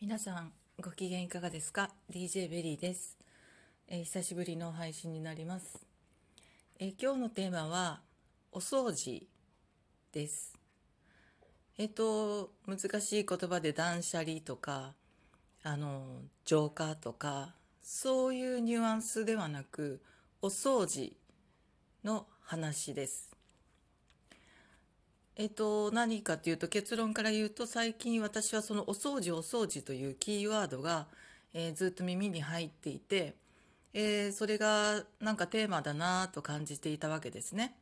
皆さんご機嫌いかがですか？DJ ベリーです、えー久しぶりの配信になります、えー今日のテーマはお掃除です。えっ、と難しい言葉で断捨離とかあの浄化とかそういうニュアンスではなくお掃除の話です。えっと、何かというと結論から言うと最近私はそのお掃除お掃除というキーワードが、えーずっと耳に入っていて、えーそれがなんかテーマだなと感じていたわけですね。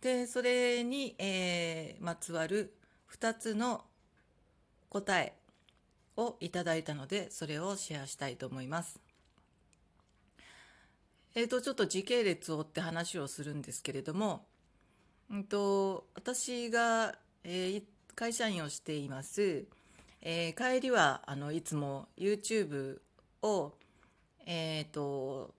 でそれに、えーまつわる2つの答えをいただいたのでそれをシェアしたいと思います。えーとちょっと時系列を追って話をするんですけれどもうんと私が、えー会社員をしています、えー帰りはあのいつも YouTube を、えー、と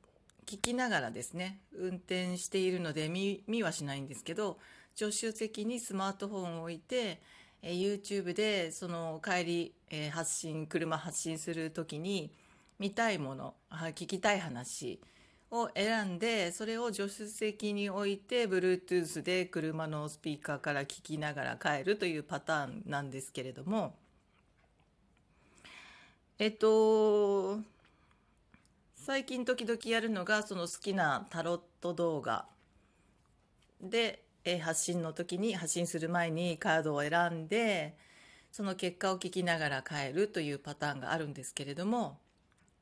聞きながらですね運転しているので見見はしないんですけど助手席にスマートフォンを置いて、えー YouTube でその帰り、え発信車発信する時に見たいもの聞きたい話を選んでそれを助手席に置いて Bluetooth で車のスピーカーから聞きながら帰るというパターンなんですけれどもえっと最近時々やるのがその好きなタロット動画でえ発信の時に発信する前にカードを選んでその結果を聞きながら帰るというパターンがあるんですけれども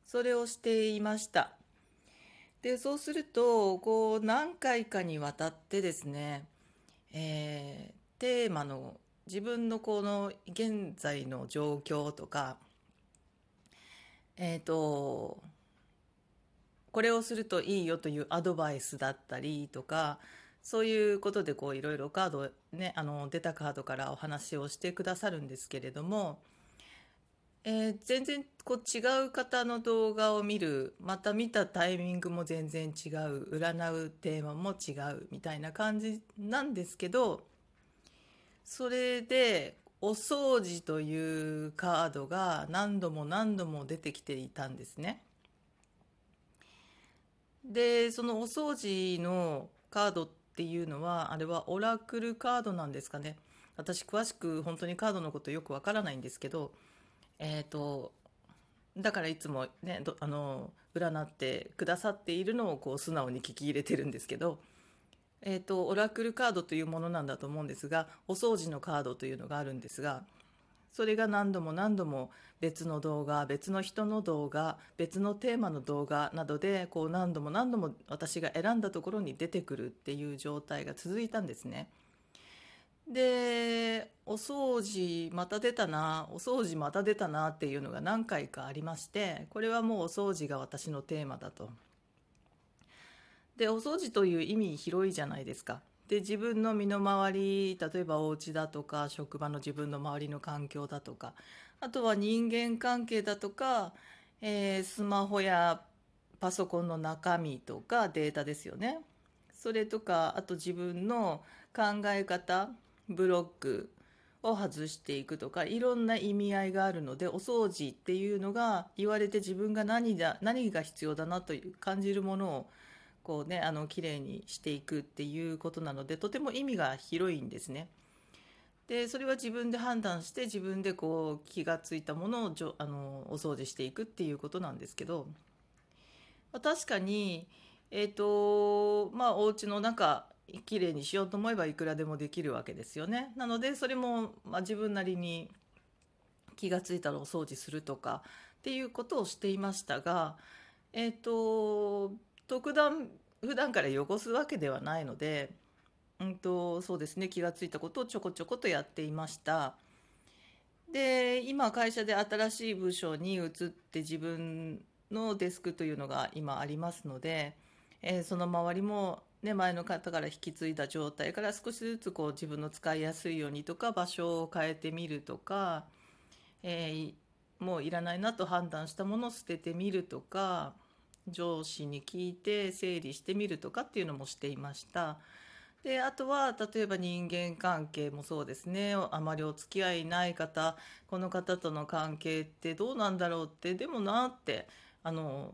それをしていました。でそうするとこう何回かにわたってですね、えーテーマの自分のこの現在の状況とかえっ、とこれをするといいよというアドバイスだったりとかそういうことでこういろいろカードねあの出たカードからお話をしてくださるんですけれどもえー全然こう違う方の動画を見るまた見たタイミングも全然違う占うテーマも違うみたいな感じなんですけどそれで「お掃除」というカードが何度も何度も出てきていたんですね。でそのお掃除のカードっていうのはあれはオラクルカードなんですかね私詳しく本当にカードのことよくわからないんですけどえー、とだからいつもねあの占ってくださっているのをこう素直に聞き入れてるんですけど、えー、とオラクルカードというものなんだと思うんですがお掃除のカードというのがあるんですがそれが何度も何度も別の動画別の人の動画別のテーマの動画などでこう何度も何度も私が選んだところに出てくるっていう状態が続いたんですね。でお掃除また出たなお掃除また出たなっていうのが何回かありましてこれはもうお掃除が私のテーマだと。でお掃除という意味広いじゃないですか。で自分の身の回り例えばお家だとか職場の自分の周りの環境だとかあとは人間関係だとか、えースマホやパソコンの中身とかデータですよね。それとかあと自分の考え方ブロックを外していくとかいろんな意味合いがあるのでお掃除っていうのが言われて自分が何だ何が必要だなという感じるものをこうねあの綺麗にしていくっていうことなのでとても意味が広いんですね。でそれは自分で判断して自分でこう気がついたものをじょあのお掃除していくっていうことなんですけどまあ確かにえっ、とまあお家の中きれいにしようと思えばいくらでもできるわけですよね。なのでそれも、まあ、自分なりに気がついたらお掃除するとかっていうことをしていましたがえっ、と特段普段から汚すわけではないので、うんとそうですね気がついたことをちょこちょことやっていました。で今会社で新しい部署に移って自分のデスクというのが今ありますので、えーその周りも、ね、前の方から引き継いだ状態から少しずつこう自分の使いやすいようにとか場所を変えてみるとか、えーもういらないなと判断したものを捨ててみるとか上司に聞いて整理してみるとかっていうのもしていました。であとは例えば人間関係もそうですねあまりお付き合いない方この方との関係ってどうなんだろうってでもなってあの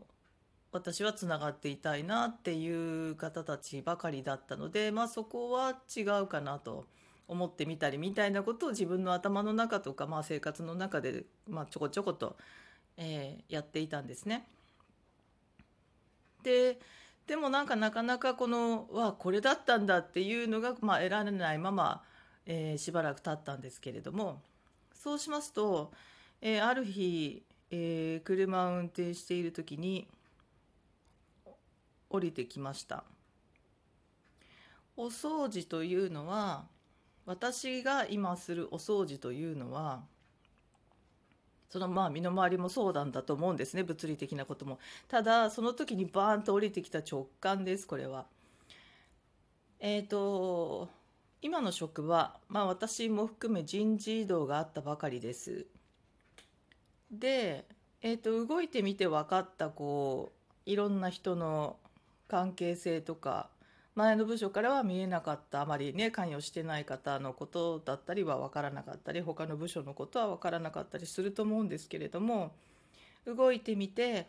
私はつながっていたいなっていう方たちばかりだったので、まあ、そこは違うかなと思ってみたりみたいなことを自分の頭の中とか、まあ、生活の中で、まあ、ちょこちょこと、えー、やっていたんですね。ででもなんかなかなかこのわこれだったんだっていうのが、まあ、得られないまま、えー、しばらく経ったんですけれどもそうしますと、えー、ある日、えー、車を運転している時に降りてきました。お掃除というのは私が今するお掃除というのはそのまあ身の回りもそうなんだと思うんですね物理的なことも。ただその時にバーンと降りてきた直感ですこれは。えっ、ー、と今の職場まあ私も含め人事異動があったばかりです。でえっ、ー、と動いてみて分かったこういろんな人の関係性とか前の部署からは見えなかったあまりね関与してない方のことだったりは分からなかったり他の部署のことは分からなかったりすると思うんですけれども動いてみて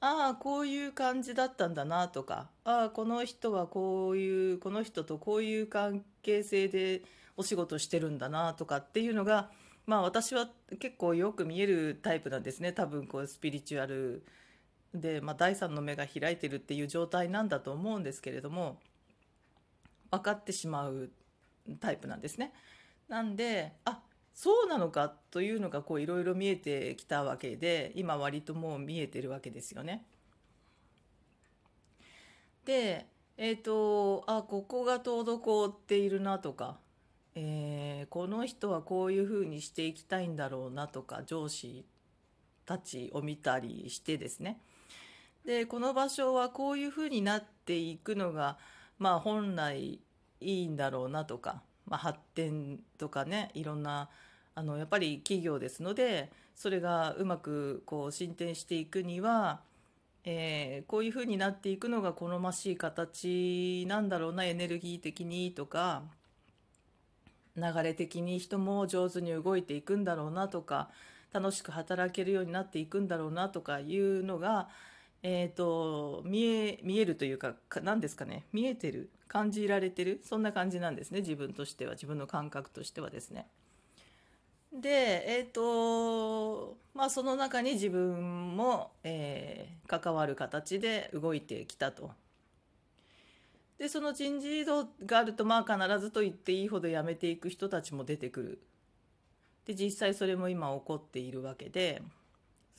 ああこういう感じだったんだなとかああこの人はこういうこの人とこういう関係性でお仕事してるんだなとかっていうのがまあ私は結構よく見えるタイプなんですね。多分こうスピリチュアルで、まあ、第三の目が開いてるっていう状態なんだと思うんですけれども分かってしまうタイプなんですね。なんであそうなのかというのがこういろいろ見えてきたわけで今割ともう見えてるわけですよね。でえっ、ー、とあここが滞っているなとか、えー、この人はこういうふうにしていきたいんだろうなとか上司たちを見たりしてですねでこの場所はこういうふうになっていくのがまあ本来いいんだろうなとか、まあ、発展とかねいろんなあのやっぱり企業ですのでそれがうまくこう進展していくには、えー、こういうふうになっていくのが好ましい形なんだろうなエネルギー的にとか流れ的に人も上手に動いていくんだろうなとか楽しく働けるようになっていくんだろうなとかいうのがえ、ー、と、見え、見えるというか、何ですかね、見えてる、感じられてる、そんな感じなんですね、自分としては、自分の感覚としてはですね。で、えっ、ー、と、まあ、その中に自分も、えー、関わる形で動いてきたと。で、その人事異動があると、まあ、必ずと言っていいほど辞めていく人たちも出てくる。で、実際それも今起こっているわけで、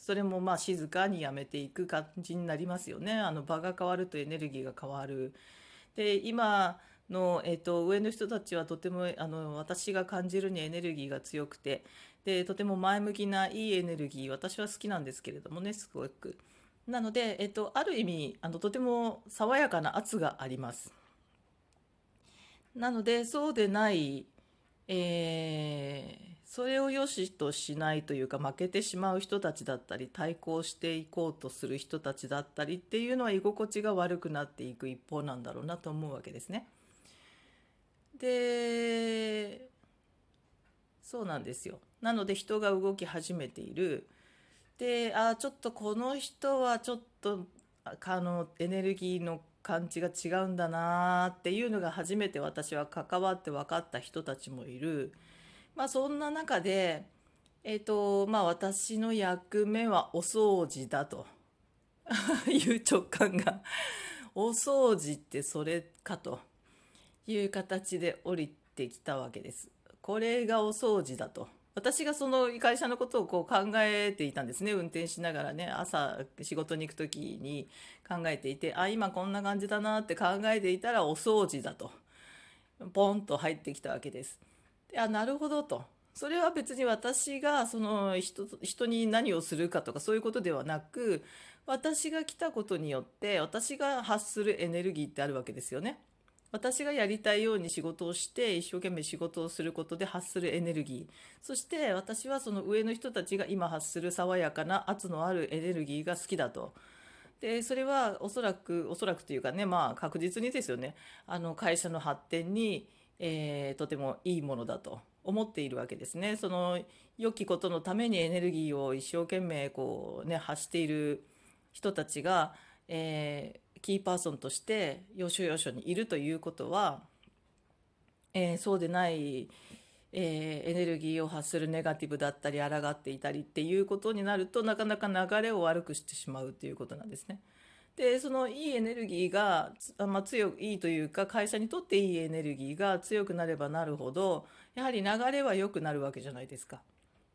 それもまあ静かにやめていく感じになりますよね。あの場が変わるとエネルギーが変わる。で今の、えーと、上の人たちはとてもあの私が感じるにエネルギーが強くてでとても前向きないいエネルギー私は好きなんですけれどもねすごく。なので、えっ、と、ある意味あのとても爽やかな圧があります。なのでそうでない、えーそれを良しとしないというか負けてしまう人たちだったり対抗していこうとする人たちだったりっていうのは居心地が悪くなっていく一方なんだろうなと思うわけですね。でそうなんですよ。なので人が動き始めている。であちょっとこの人はちょっとあのエネルギーの感じが違うんだなっていうのが初めて私は関わって分かった人たちもいる。まあそんな中で、えっ、ー、と、まあ私の役目はお掃除だと いう直感が、お掃除ってそれかという形で降りてきたわけです。これがお掃除だと。私がその会社のことをこう考えていたんですね運転しながらね朝仕事に行く時に考えていてあ今こんな感じだなって考えていたらお掃除だとポンと入ってきたわけです。あなるほどとそれは別に私がその人人に何をするかとかそういうことではなく私が来たことによって私が発するエネルギーってあるわけですよね。私がやりたいように仕事をして一生懸命仕事をすることで発するエネルギーそして私はその上の人たちが今発する爽やかな圧のあるエネルギーが好きだと。でそれはおそらくおそらくというかねまあ確実にですよねあの会社の発展に、えー、とてもいいものだと思っているわけですね。その良きことのためにエネルギーを一生懸命こうね発している人たちが、えー、キーパーソンとして要所要所にいるということは、えー、そうでない、えー、エネルギーを発するネガティブだったり抗っていたりっていうことになるとなかなか流れを悪くしてしまうということなんですね。でそのいいエネルギーが、まあ、強いいというか会社にとっていいエネルギーが強くなればなるほどやはり流れは良くなるわけじゃないですか。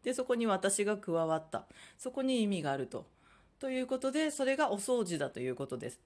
でそこに私が加わったそこに意味があると。ということでそれがお掃除だということです。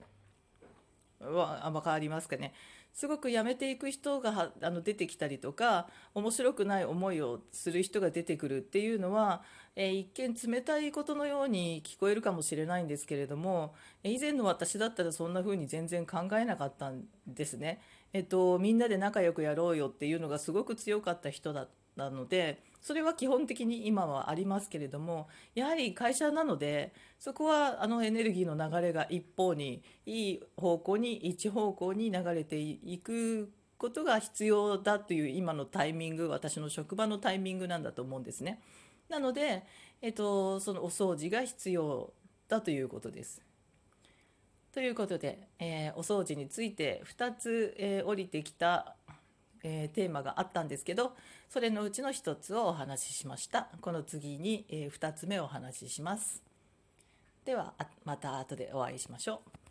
は分かりますかね？すごくやめていく人があの出てきたりとか面白くない思いをする人が出てくるっていうのは、えー、一見冷たいことのように聞こえるかもしれないんですけれども以前の私だったらそんな風に全然考えなかったんですね。えっと、みんなで仲良くやろうよっていうのがすごく強かった人だったのでそれは基本的に今はありますけれどもやはり会社なのでそこはあのエネルギーの流れが一方にいい方向に一方向に流れていくことが必要だという今のタイミング私の職場のタイミングなんだと思うんですね。なので、えっと、そのお掃除が必要だということです。ということで、えー、お掃除について2つ、えー、降りてきた、えー、テーマがあったんですけどそれのうちの1つをお話ししました。この次に、え2つ目をお話しします。ではまた後でお会いしましょう。